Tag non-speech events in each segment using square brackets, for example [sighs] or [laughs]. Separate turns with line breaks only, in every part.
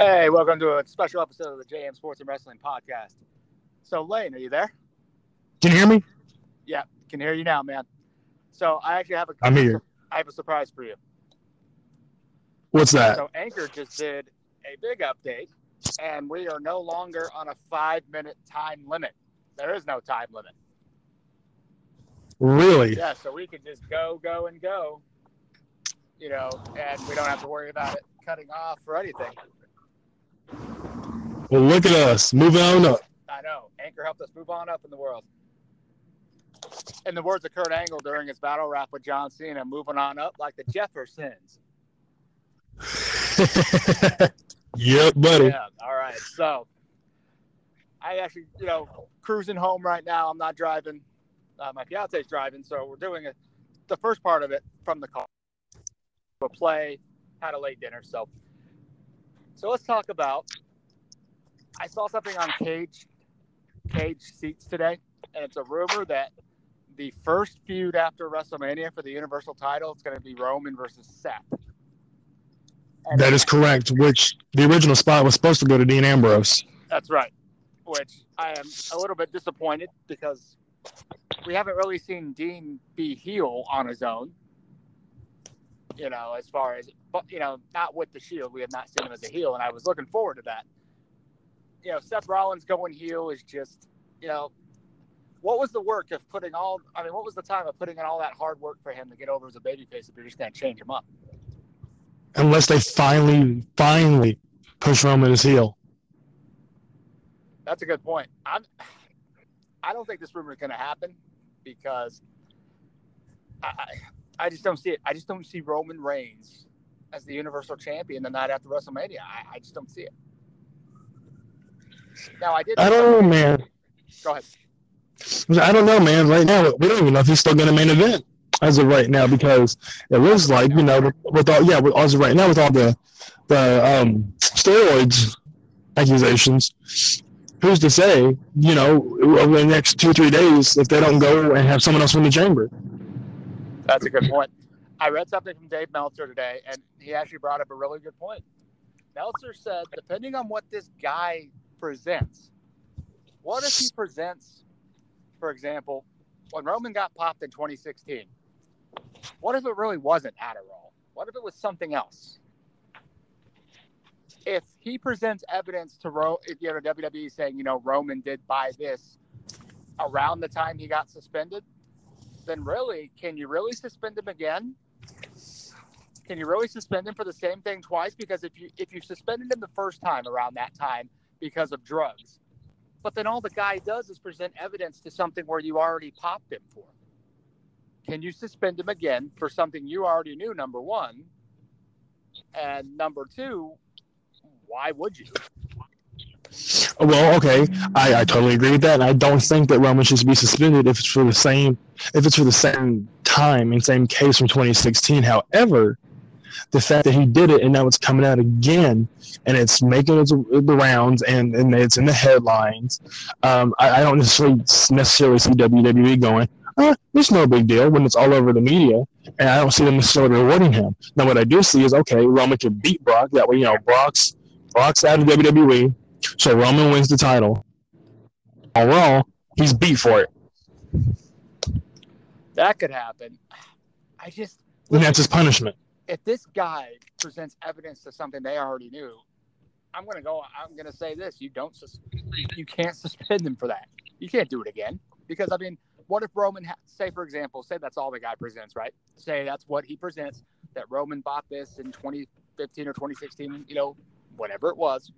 Hey, welcome to a special episode of the JM Sports and Wrestling Podcast. So, Lane, are you there?
Can you hear me?
Yeah, can hear you now, man. So, I actually have a
I'm here.
I have a surprise for you.
What's that?
So, Anchor just did a big update, and we are no longer on a five-minute time limit. There is no time limit.
Really?
Yeah, so we can just go, go, and go. You know, and we don't have to worry about it cutting off or anything.
Well, look at us moving on up.
I know. Anchor helped us move on up in the world. In the words of Kurt Angle during his battle rap with John Cena, moving on up like the Jeffersons. [laughs]
yep, buddy.
Yeah. All right. So I actually, you know, cruising home right now. I'm not driving. Uh, my fiance's driving, so we're doing a, the first part of it from the car. We'll play, had a late dinner. So, so let's talk about. I saw something on Cage, Cage Seats today, and it's a rumor that the first feud after WrestleMania for the Universal title is going to be Roman versus Seth. And
That is correct. Which the original spot was supposed to go to Dean Ambrose.
That's right. Which I am a little bit disappointed because we haven't really seen Dean be heel on his own. You know, as far as, but you know, not with the Shield, we have not seen him as a heel, and I was looking forward to that. You know, Seth Rollins going heel is just, you know, what was the work of putting all? I mean, what was the time of putting in all that hard work for him to get over as a babyface if you're just going to change him up?
Unless they finally, finally push Roman his heel.
That's a good point. I'm. I don't think this rumor is going to happen because I, I I just don't see it. I just don't see Roman Reigns as the Universal Champion the night after WrestleMania. I, I just don't see it. Now I did.
I don't know, man.
Go ahead.
I don't know, man. Right now, we don't even know if he's still going to main event as of right now because it looks like you know with all yeah with as of right now with all the the um, steroids accusations. Who's to say, you know, over the next two three days if they don't go and have someone else in the chamber?
That's a good point. I read something from Dave Meltzer today, and he actually brought up a really good point. Meltzer said, depending on what this guy presents, what if he presents, for example, when Roman got popped in 2016? What if it really wasn't Adderall? What if it was something else? If he presents evidence to Ro, if you know WWE saying, you know, Roman did buy this around the time he got suspended, then really, can you really suspend him again? Can you really suspend him for the same thing twice? Because if you if you suspended him the first time around that time because of drugs, but then all the guy does is present evidence to something where you already popped him for. Can you suspend him again for something you already knew? Number one, and number two, why would you?
Well, okay, I, I totally agree with that, and I don't think that Roman should be suspended if it's for the same if it's for the same time and same case from 2016. However, the fact that he did it and now it's coming out again and it's making its the rounds and, and it's in the headlines, um, I, I don't necessarily necessarily see WWE going. Uh, it's no big deal when it's all over the media, and I don't see them necessarily rewarding him. Now, what I do see is okay, Roman can beat Brock. That way, you know, Brock's Brock's out of WWE. So Roman wins the title. On Raw, he's beat for it.
That could happen. I just
And that's his punishment.
If this guy presents evidence to something they already knew, I'm gonna go. I'm gonna say this: you don't, sus- you can't suspend them for that. You can't do it again because I mean, what if Roman, ha- say for example, say that's all the guy presents, right? Say that's what he presents that Roman bought this in 2015 or 2016, you know, whatever it was,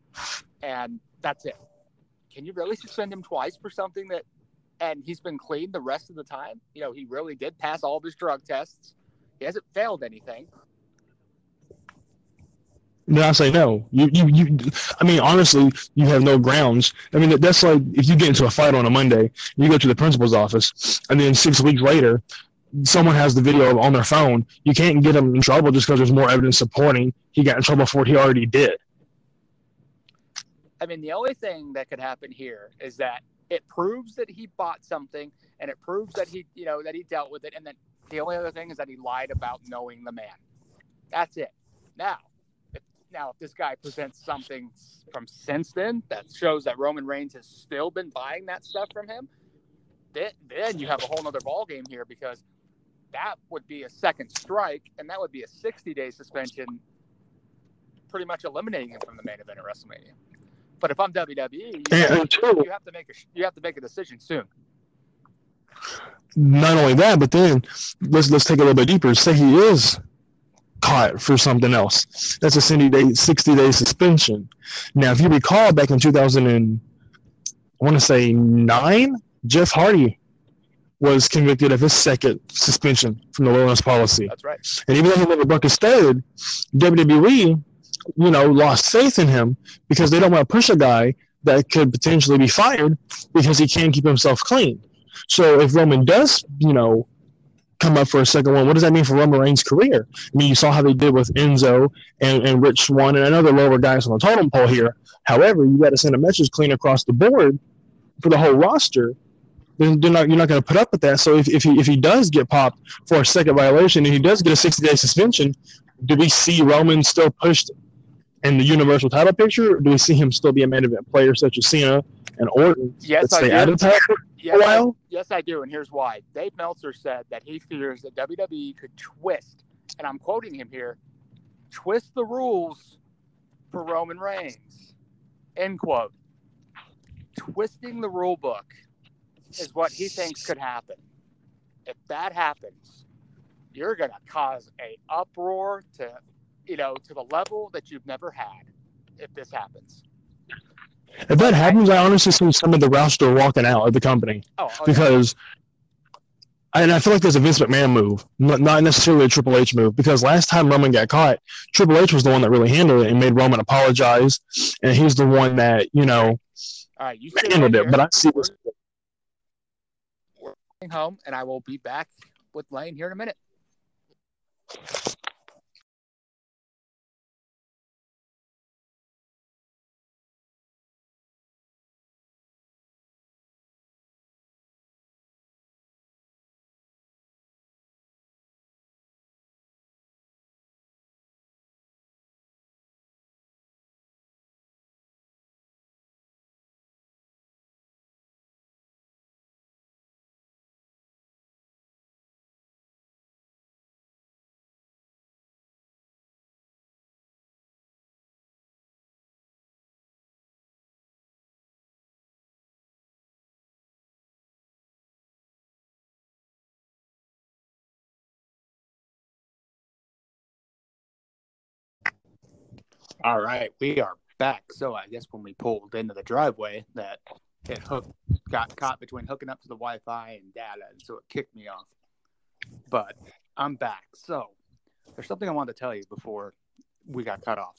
and that's it. Can you really suspend him twice for something that, and he's been clean the rest of the time? You know, he really did pass all of his drug tests. He hasn't failed anything.
Then I say no. You, you, you. I mean, honestly, you have no grounds. I mean, that's like if you get into a fight on a Monday, you go to the principal's office, and then six weeks later, someone has the video on their phone. You can't get him in trouble just because there's more evidence supporting he got in trouble for what he already did.
I mean, the only thing that could happen here is that it proves that he bought something, and it proves that he, you know, that he dealt with it, and then the only other thing is that he lied about knowing the man. That's it. Now, Now, if this guy presents something from since then that shows that Roman Reigns has still been buying that stuff from him, then, then you have a whole nother ball game here because that would be a second strike and that would be a 60 day suspension, pretty much eliminating him from the main event of WrestleMania. But if I'm WWE, you,
And
have,
until
you have to make a you have to make a decision soon.
not only that, but then let's let's take it a little bit deeper. Say he is caught for something else. That's a 60 day 60 day suspension. Now, if you recall back in 2000 and I want to say nine, Jeff Hardy was convicted of his second suspension from the wellness policy.
That's right.
And even though he never broke his third, WWE, you know, lost faith in him because they don't want to push a guy that could potentially be fired because he can't keep himself clean. So if Roman does, you know, come up for a second one, what does that mean for Roman Reigns' career? I mean, you saw how they did with Enzo and, and Rich Swann and another lower guys on the totem pole here. However, you got to send a message clean across the board for the whole roster. Then they're not, you're not going to put up with that. So if, if, he, if he does get popped for a second violation and he does get a 60 day suspension, do we see Roman still pushed in the Universal title picture? Or do we see him still be a main event player such as Cena and Orton
Yes, I
stay
do.
out of the title for
Yes, I- Yes, I do, and here's why. Dave Meltzer said that he fears that WWE could twist, and I'm quoting him here, twist the rules for Roman Reigns. End quote. Twisting the rule book is what he thinks could happen. If that happens, you're going to cause a uproar to, you know, to the level that you've never had. If this happens,
If that happens, I honestly see some of the roster walking out of the company
oh, yeah.
because, and I feel like there's a Vince McMahon move, not necessarily a Triple H move. Because last time Roman got caught, Triple H was the one that really handled it and made Roman apologize, and he's the one that you know
all right, you
handled
right
it. But. I see
going home, and I will be back with Lane here in a minute. All right, we are back. So I guess when we pulled into the driveway, that it hooked, got caught between hooking up to the Wi-Fi and data, and so it kicked me off. But I'm back. So there's something I wanted to tell you before we got cut off.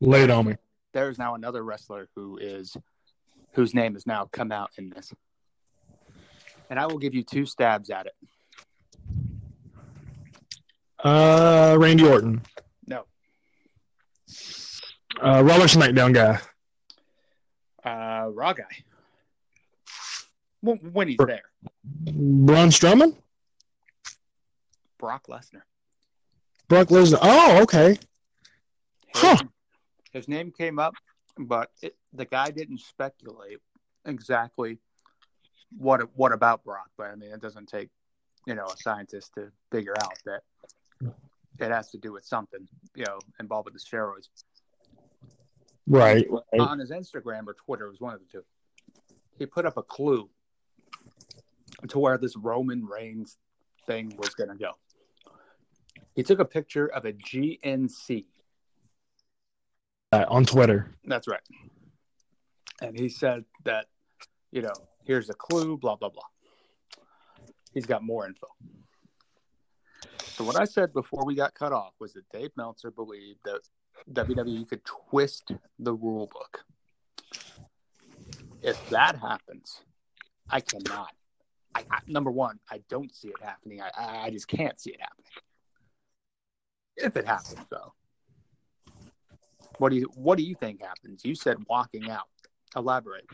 Lay it on me.
There's now another wrestler who is whose name has now come out in this, and I will give you two stabs at it.
Uh, Randy Orton,
No,
uh, Raw vs. SmackDown guy.
uh, Raw guy. When, when he's there,
Braun Strowman,
Brock Lesnar.
Brock Lesnar. Oh, okay.
His,
Huh.
his name came up, but it, the guy didn't speculate exactly what what about Brock. But I mean, it doesn't take you know a scientist to figure out that it has to do with something you know involved with the steroids.
Right. right.
On his Instagram or Twitter, it was one of the two. He put up a clue to where this Roman Reigns thing was going to go. He took a picture of a GNC
Uh, on Twitter.
That's right. And he said that, you know, here's a clue, blah, blah, blah. He's got more info. So, what I said before we got cut off was that Dave Meltzer believed that WWE could twist the rule book. If that happens, I cannot. I, I, number one, I don't see it happening. I, I, just can't see it happening. If it happens, though, what do you what do you think happens? You said walking out. Elaborate.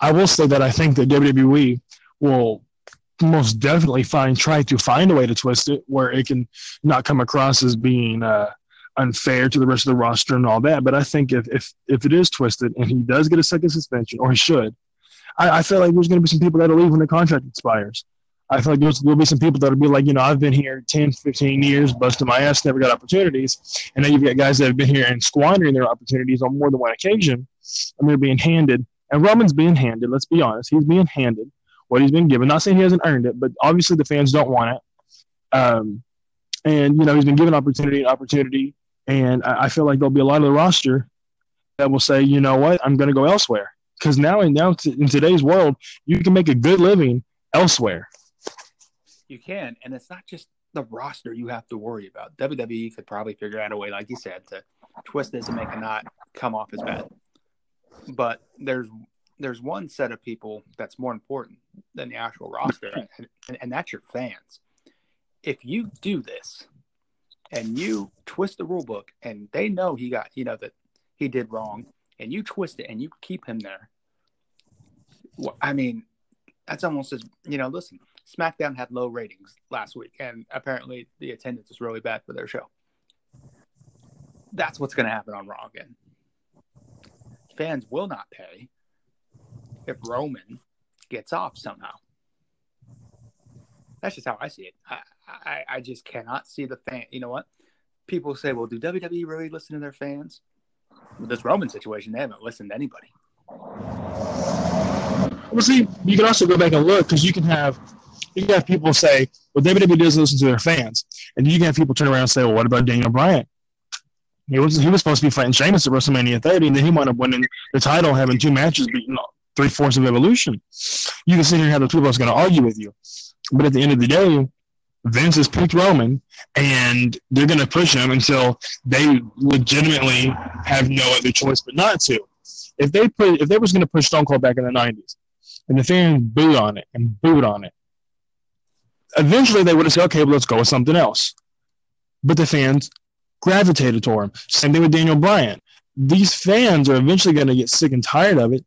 I will say that I think that WWE will most definitely find try to find a way to twist it where it can not come across as being uh, unfair to the rest of the roster and all that. But I think if if if it is twisted and he does get a second suspension, or he should, I, I feel like there's going to be some people that'll leave when the contract expires. I feel like there's, there'll be some people that'll be like, you know, I've been here 10, 15 years, busting my ass, never got opportunities. And then you've got guys that have been here and squandering their opportunities on more than one occasion, and they're being handed. And Roman's being handed, let's be honest, he's being handed what he's been given. Not saying he hasn't earned it, but obviously the fans don't want it. Um, and, you know, he's been given opportunity and opportunity. And I, I feel like there'll be a lot of the roster that will say, you know what, I'm going to go elsewhere. Because now, in, now in today's world, you can make a good living elsewhere.
You can, and it's not just the roster you have to worry about. WWE could probably figure out a way, like you said, to twist this and make it not come off as bad. But there's there's one set of people that's more important than the actual roster, [laughs] and, and that's your fans. If you do this and you twist the rule book, and they know he got, you know, that he did wrong, and you twist it and you keep him there, well, I mean, that's almost as you know. Listen, SmackDown had low ratings last week, and apparently the attendance is really bad for their show. That's what's going to happen on Raw again. Fans will not pay if Roman gets off somehow. That's just how I see it. I, I, I just cannot see the fan. You know what? People say, well, do WWE really listen to their fans? With this Roman situation, they haven't listened to anybody.
Well, see, you can also go back and look because you can have you can have people say, "Well, WWE doesn't listen to their fans," and you can have people turn around and say, "Well, what about Daniel Bryan? He was he was supposed to be fighting Sheamus at WrestleMania 30, and then he wound up winning the title, having two matches, beating three fourths of Evolution." You can sit here and have the people that's going to argue with you, but at the end of the day, Vince has picked Roman, and they're going to push him until they legitimately have no other choice but not to. If they put, if they was going to push Stone Cold back in the '90s, and the fans booed on it and booed on it, eventually they would have said, "Okay, well, let's go with something else." But the fans gravitated to him. Same thing with Daniel Bryan. These fans are eventually going to get sick and tired of it,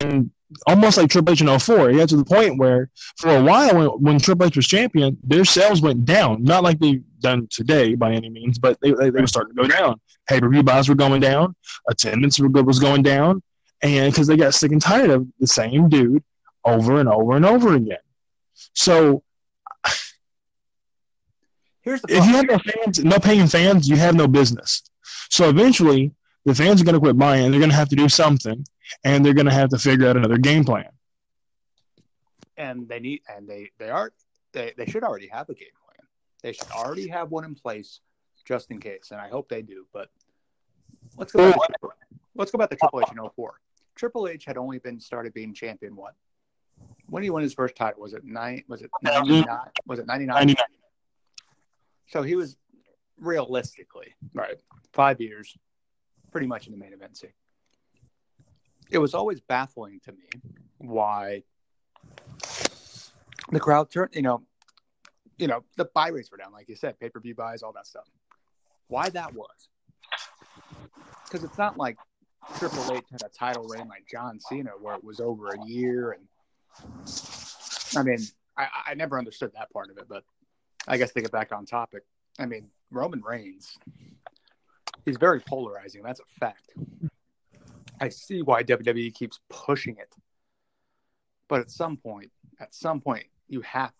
and almost like Triple H in 04, he got to the point where for a while when, when Triple H was champion, their sales went down. Not like they've done today by any means, but they, they, they were starting to go down. Pay per view buys were going down, attendance was going down, and because they got sick and tired of the same dude over and over and over again. So
Here's the
if you have no fans, no paying fans, you have no business. So eventually, the fans are going to quit buying. They're going to have to do something, and they're going to have to figure out another game plan.
And they need, and they they are, they they should already have a game plan. They should already have one in place just in case. And I hope they do. But let's go. Back to, let's go back to Triple H in 04. Triple H had only been started being champion what? When did he win his first title? Was it nine? Was it ninety nine? Was it ninety nine?
Ninety nine.
So he was realistically right five years, pretty much in the main event scene. It was always baffling to me why the crowd turned. You know, you know the buy rates were down, like you said, pay per view buys, all that stuff. Why that was? Because it's not like Triple H had a title reign like John Cena, where it was over a year, and I mean, I, I never understood that part of it, but I guess to get back on topic, I mean, Roman Reigns, he's very polarizing. That's a fact. I see why WWE keeps pushing it. But at some point, at some point, you have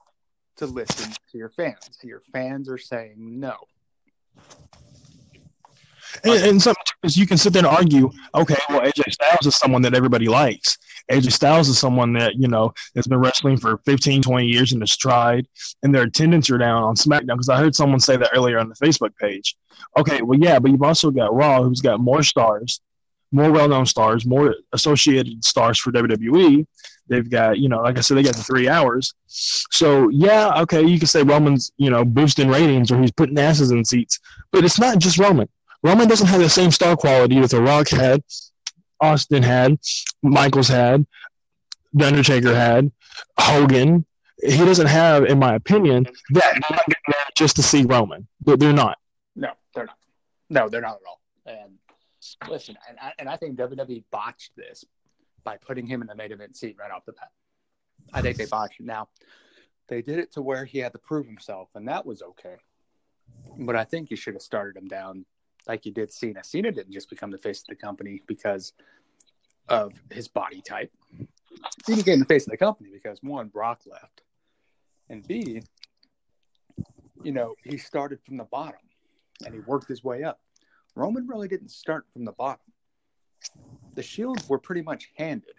to listen to your fans. And your fans are saying no.
And, and sometimes you can sit there and argue, okay, well, AJ Styles is someone that everybody likes. AJ Styles is someone that, you know, has been wrestling for 15, 20 years in his stride, and their attendance are down on SmackDown. Because I heard someone say that earlier on the Facebook page. Okay, well, yeah, but you've also got Raw, who's got more stars, more well known stars, more associated stars for WWE. They've got, you know, like I said, they got the three hours. So, yeah, okay, you can say Roman's, you know, boosting ratings or he's putting asses in seats, but it's not just Roman. Roman doesn't have the same star quality that The Rock had, Austin had, Michaels had, The Undertaker had, Hogan. He doesn't have, in my opinion, that just to see Roman. But they're not.
No, they're not. No, they're not at all. And listen, and I, and I think WWE botched this by putting him in the main event seat right off the bat. I think they botched it. Now, they did it to where he had to prove himself, and that was okay. But I think you should have started him down like you did Cena. Cena didn't just become the face of the company because of his body type. Cena became the face of the company because one, Brock left, and B, you know, he started from the bottom and he worked his way up. Roman really didn't start from the bottom. The Shield were pretty much handed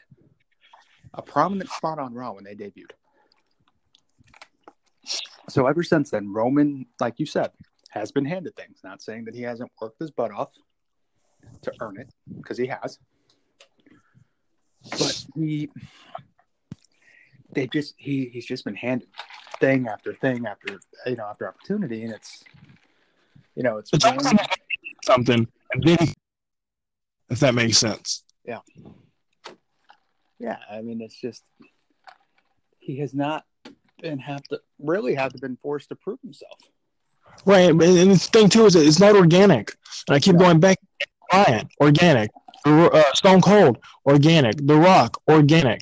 a prominent spot on Raw when they debuted. So ever since then, Roman, like you said, has been handed things. Not saying that he hasn't worked his butt off to earn it, because he has. But he, they just he he's just been handed thing after thing after you know after opportunity, and it's you know it's,
It's almost like something, and then if that makes sense.
yeah. Yeah, I mean, it's just he has not been have to really have to been forced to prove himself.
Right, and and the thing too is it's not organic. And I keep
Yeah.
going back. Bryan, organic. Uh, Stone Cold, organic. The Rock, organic.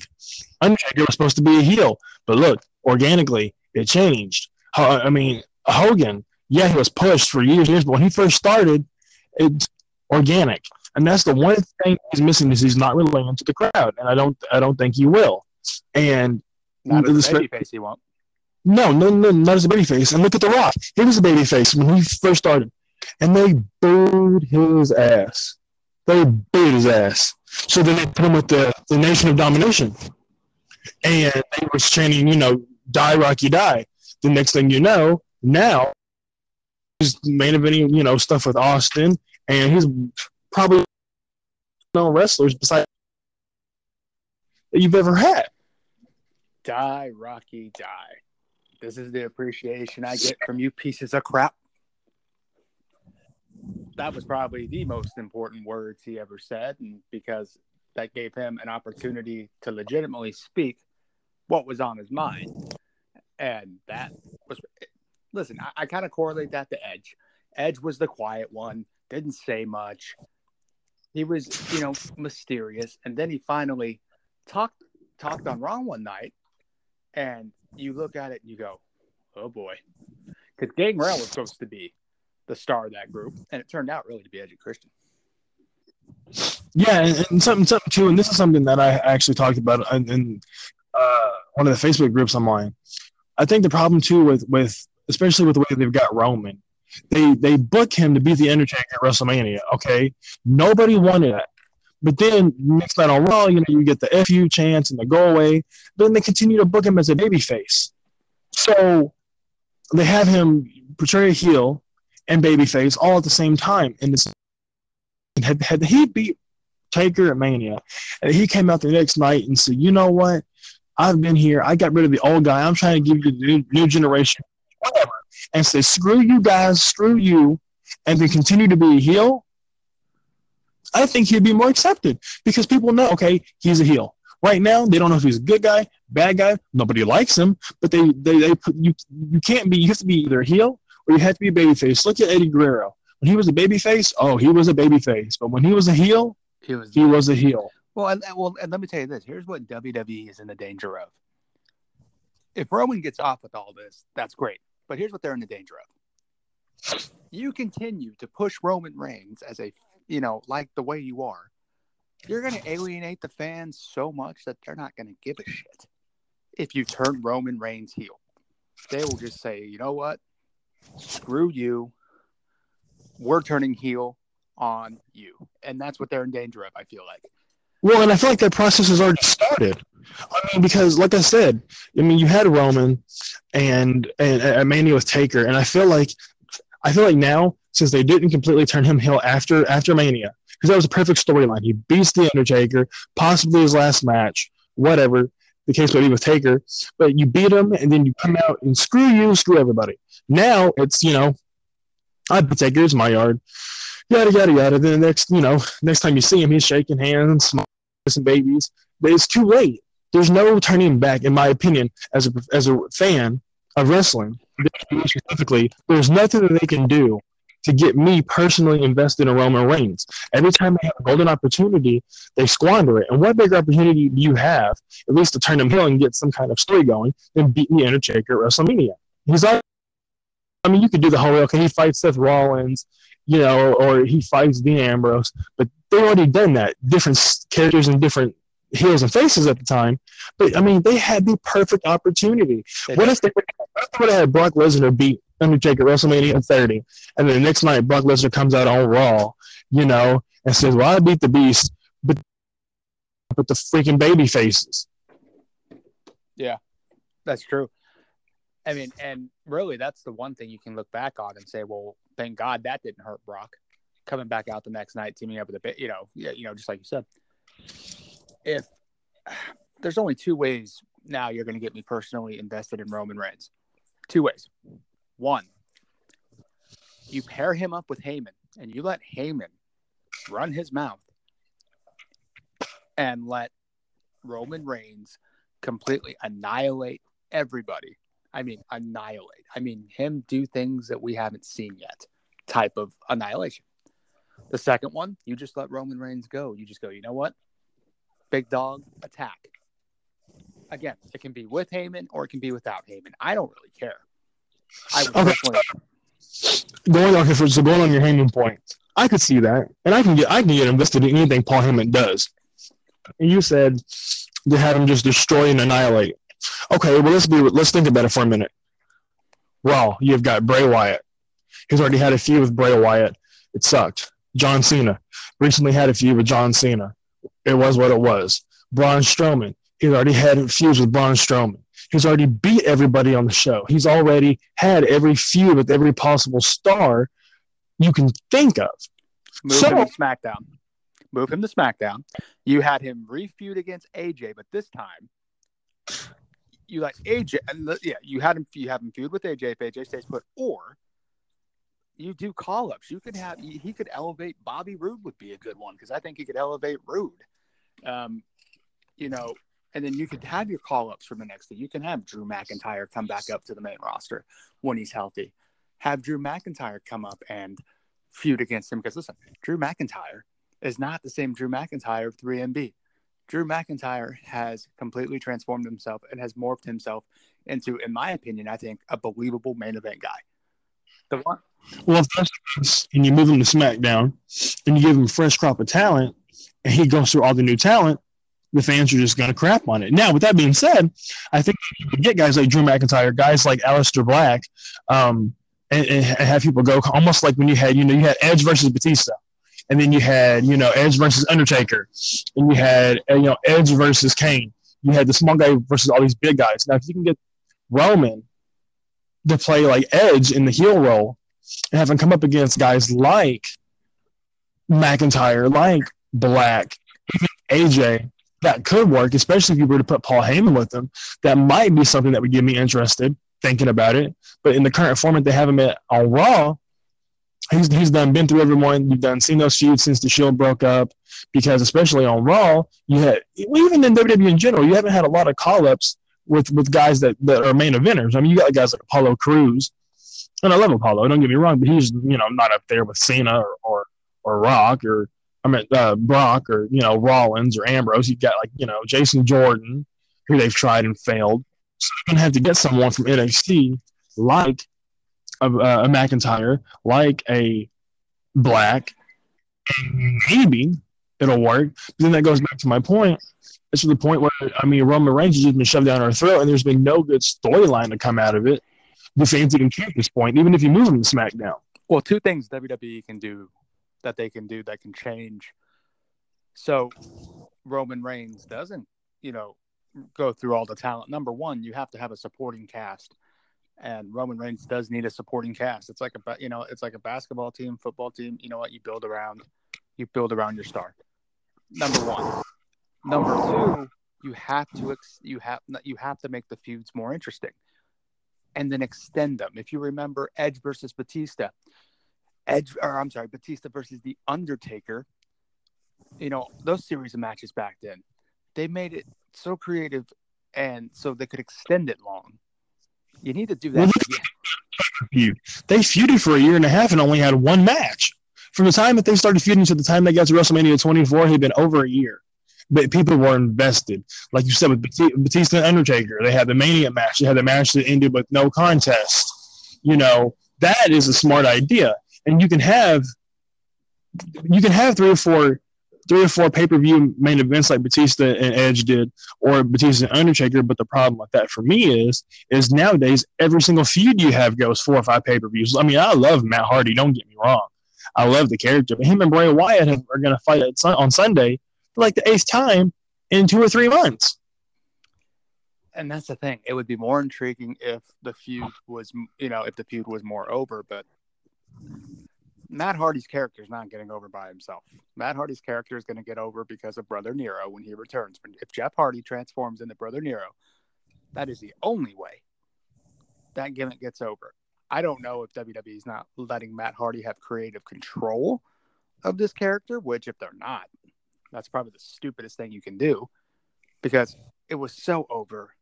Undertaker was supposed to be a heel, but look, organically, it changed. I mean, Hogan, yeah, he was pushed for years and years, but when he first started, it's organic, and that's the one thing he's missing is he's not relating to the crowd, and I don't, I don't think he will. And
Not as a babyface, he won't.
no, no, no, not as a babyface. And look at The Rock. He was a babyface when he first started. And they booed his ass. They booed his ass. So then they put him with the, the Nation of Domination. And they were chanting, you know, die, Rocky, die. The next thing you know, now he's main eventing, you know, stuff with Austin. And he's probably no wrestlers besides you've ever had.
Die, Rocky, die. This is the appreciation I get from you pieces of crap. That was probably the most important words he ever said, and because that gave him an opportunity to legitimately speak what was on his mind. And that was, listen, I, I kind of correlate that to Edge. Edge was the quiet one, didn't say much. He was, you know, mysterious, and then he finally talked talked on Raw one night, and you look at it and you go, "Oh boy," because Gangrel was supposed to be the star of that group, and it turned out really to be Edge and Christian.
Yeah, and, and something, something too, and this is something that I actually talked about in, in uh, one of the Facebook groups I'm. I think the problem too with with especially with the way they've got Roman, they they book him to be the Undertaker at WrestleMania. Okay, nobody wanted that, but then next night on Raw, you know, you get the fu chance and the go away. Then they continue to book him as a babyface, so they have him portray a heel and babyface all at the same time, and it's had had he beat Taker at Mania, and he came out the next night and said, "You know what? I've been here. I got rid of the old guy. I'm trying to give you the new, new generation, whatever." And say, "Screw you guys, screw you," and then continue to be a heel. I think he'd be more accepted because people know, okay, he's a heel. Right now, they don't know if he's a good guy, bad guy. Nobody likes him, but they they, they put you. You can't be. You have to be either a heel or you have to be a babyface. Look at Eddie Guerrero. When he was a babyface, oh, he was a babyface. But when he was a heel,
He was
he was a heel.
well, and, and- well, and let me tell you this: here's what WWE is in the danger of. If Roman gets off with all this, that's great. But here's what they're in the danger of. You continue to push Roman Reigns as a, you know, like the way you are. You're going to alienate the fans so much that they're not going to give a shit. If you turn Roman Reigns heel, they will just say, you know what? Screw you. We're turning heel on you. And that's what they're in danger of, I feel like.
Well, and I feel like that process has already started. I mean, because like I said, I mean, you had Roman and and and Mania with Taker, and I feel like I feel like now since they didn't completely turn him heel after after Mania, because that was a perfect storyline. He beats the Undertaker, possibly his last match, whatever the case may be with Taker. But you beat him, and then you come out and screw you, screw everybody. Now it's you know, I beat Taker, it's my yard. Yada yada yada. Then the next, you know, next time you see him, he's shaking hands, smiling, kissing babies. But it's too late. There's no turning back, in my opinion, as a as a fan of wrestling specifically. There's nothing that they can do to get me personally invested in Roman Reigns. Every time they have a golden opportunity, they squander it. And what bigger opportunity do you have, at least to turn him heel and get some kind of story going, than beat the Undertaker at WrestleMania? He's like, I mean, you could do the whole, okay, he fights Seth Rollins you know, or he fights Dean Ambrose. But they already done that. Different characters and different heels and faces at the time. But I mean, they had the perfect opportunity. They what if they would have had Brock Lesnar beat Undertaker WrestleMania 30, and then the next night Brock Lesnar comes out on Raw, you know, and says, "Well, I beat the Beast, but but the freaking baby faces."
Yeah, that's true. I mean, and really, that's the one thing you can look back on and say, "Well, thank God that didn't hurt Brock." Coming back out the next night, teaming up with a bit, you know, yeah, you know, just like you said. If [sighs] there's only two ways now you're going to get me personally invested in Roman Reigns, two ways. One, you pair him up with Heyman and you let Heyman run his mouth and let Roman Reigns completely annihilate everybody. I mean, annihilate. I mean, him do things that we haven't seen yet, type of annihilation. The second one, you just let Roman Reigns go. You just go, you know what? Big dog, attack. Again, it can be with Heyman or it can be without Heyman. I don't really care. I
okay. personally. Going on, here, so going on your Heyman point, I could see that, and I can get I can get invested in anything Paul Heyman does. And you said to have him just destroy and annihilate. Okay, well let's be let's think about it for a minute. Well, you've got Bray Wyatt. He's already had a feud with Bray Wyatt. It sucked. John Cena recently had a feud with John Cena. It was what it was. Braun Strowman. He's already had a feuds with Braun Strowman. He's already beat everybody on the show. He's already had every feud with every possible star you can think of.
Move so, him to SmackDown. Move him to SmackDown. You had him refeud against AJ, but this time you like AJ, yeah, you had him. You have him feud with AJ if AJ stays put, or you do call ups. You could have he could elevate Bobby Roode would be a good one because I think he could elevate Roode. Um, you know, and then you could have your call ups from the next day. You can have Drew McIntyre come back up to the main roster when he's healthy. Have Drew McIntyre come up and feud against him because listen, Drew McIntyre is not the same Drew McIntyre of 3MB. Drew McIntyre has completely transformed himself and has morphed himself into, in my opinion, I think, a believable main event guy. The one.
Well, and you move him to SmackDown and you give him a fresh crop of talent and he goes through all the new talent, the fans are just going to crap on it. Now, with that being said, I think you get guys like Drew McIntyre, guys like Aleister Black, um, and, and, have people go almost like when you had, you know, you had Edge versus Batista, and then you had, you know, Edge versus Undertaker, and you had, uh, you know, Edge versus Kane. You had the small guy versus all these big guys. Now, if you can get Roman to play like Edge in the heel role and have him come up against guys like McIntyre, like Black, AJ, that could work, especially if you were to put Paul Heyman with them. That might be something that would get me interested thinking about it. But in the current format they have him at on Raw, he's he's done been through everyone. You've done seen those feuds since the Shield broke up. Because especially on Raw, you had even in WWE in general, you haven't had a lot of call ups with with guys that, that are main eventers. I mean, you got guys like Apollo Crews, and I love Apollo. Don't get me wrong, but he's you know not up there with Cena or or, or Rock or I mean, uh, Brock or you know Rollins or Ambrose. You've got like you know Jason Jordan, who they've tried and failed. So you're gonna have to get someone from NXT like a, a McIntyre, like a Black, maybe it'll work. But then that goes back to my point. It's to the point where I mean Roman Reigns has just been shoved down our throat, and there's been no good storyline to come out of it. The fans didn't care at this point, even if you move them to SmackDown.
Well, two things WWE can do that they can do that can change. So Roman Reigns doesn't, you know, go through all the talent. Number one, you have to have a supporting cast, and Roman Reigns does need a supporting cast. It's like a, you know, it's like a basketball team, football team. You know what? You build around, you build around your star. Number one. Number two, you have to you have you have to make the feuds more interesting, and then extend them. If you remember Edge versus Batista, Edge, or I'm sorry, Batista versus The Undertaker. You know, those series of matches back then, they made it so creative and so they could extend it long. You need to do that
again. They feuded for a year and a half and only had one match. From the time that they started feuding to the time they got to WrestleMania 24, it had been over a year. But people were invested. Like you said with Batista and Undertaker, they had the Mania match. They had the match that ended with no contest. You know, that is a smart idea and you can have you can have three or four three or four pay per view main events like Batista and Edge did, or Batista and Undertaker. But the problem with that for me is, is nowadays every single feud you have goes four or five pay per views. I mean, I love Matt Hardy. Don't get me wrong, I love the character, but him and Bray Wyatt are going to fight on Sunday for like the eighth time in two or three months.
And that's the thing; it would be more intriguing if the feud was, you know, if the feud was more over. But Matt Hardy's character is not getting over by himself. Matt Hardy's character is going to get over because of Brother Nero when he returns. If Jeff Hardy transforms into Brother Nero, that is the only way that gimmick gets over. I don't know if WWE is not letting Matt Hardy have creative control of this character, which if they're not, that's probably the stupidest thing you can do because it was so over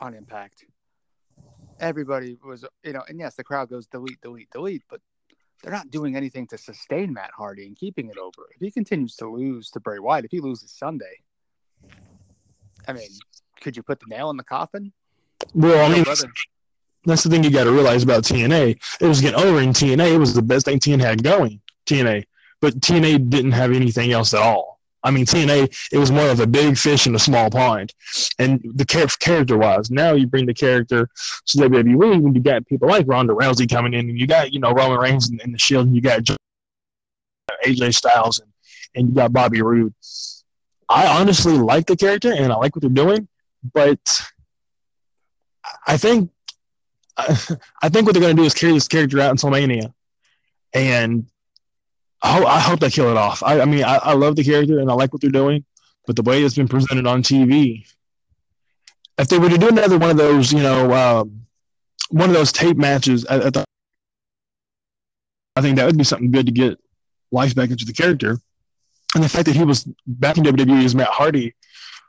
on Impact. Everybody was, you know, and yes, the crowd goes delete, delete, delete, but they're not doing anything to sustain Matt Hardy and keeping it over. If he continues to lose to Bray Wyatt, if he loses Sunday, I mean, could you put the nail in the coffin?
Well, I mean, that's the thing you got to realize about TNA. It was getting over in TNA. It was the best thing TNA had going, TNA. But TNA didn't have anything else at all. I mean, TNA, it was more of a big fish in a small pond. And the character wise, now you bring the character to WWE when you got people like Ronda Rousey coming in, and you got, you know, Roman Reigns and, and the Shield, and you got AJ Styles, and, and you got Bobby Roode. I honestly like the character, and I like what they're doing, but I think [laughs] I think what they're going to do is carry this character out until Mania, and I, I hope they kill it off. I, I mean, I, I, love the character and I like what they're doing, but the way it's been presented on TV, if they were to do another one of those, you know, um, one of those tape matches, at, at the, I think that would be something good to get life back into the character. And the fact that he was back in WWE as Matt Hardy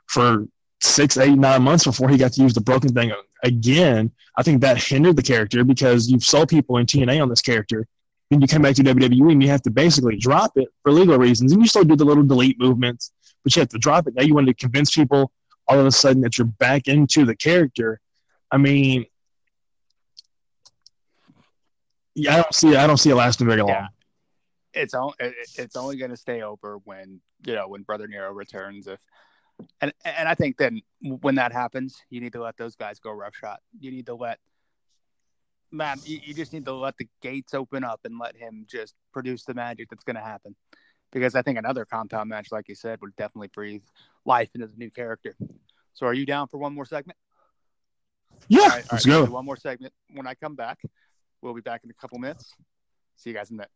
for six, eight, nine months before he got to use the broken thing again, I think that hindered the character because you've sold people in TNA on this character then you come back to WWE and you have to basically drop it for legal reasons. And you still do the little delete movements, but you have to drop it. Now you want to convince people all of a sudden that you're back into the character. I mean, yeah, I don't see I don't see it lasting very long. Yeah.
It's only it's only going to stay over when you know when Brother Nero returns. If and and I think then when that happens, you need to let those guys go rough shot. You need to let man, you, you just need to let the gates open up and let him just produce the magic that's going to happen. Because I think another compound match, like you said, would definitely breathe life into the new character. So, are you down for one more segment?
Yeah, all right, let's go.
One more segment. When I come back, we'll be back in a couple minutes. See you guys in a minute.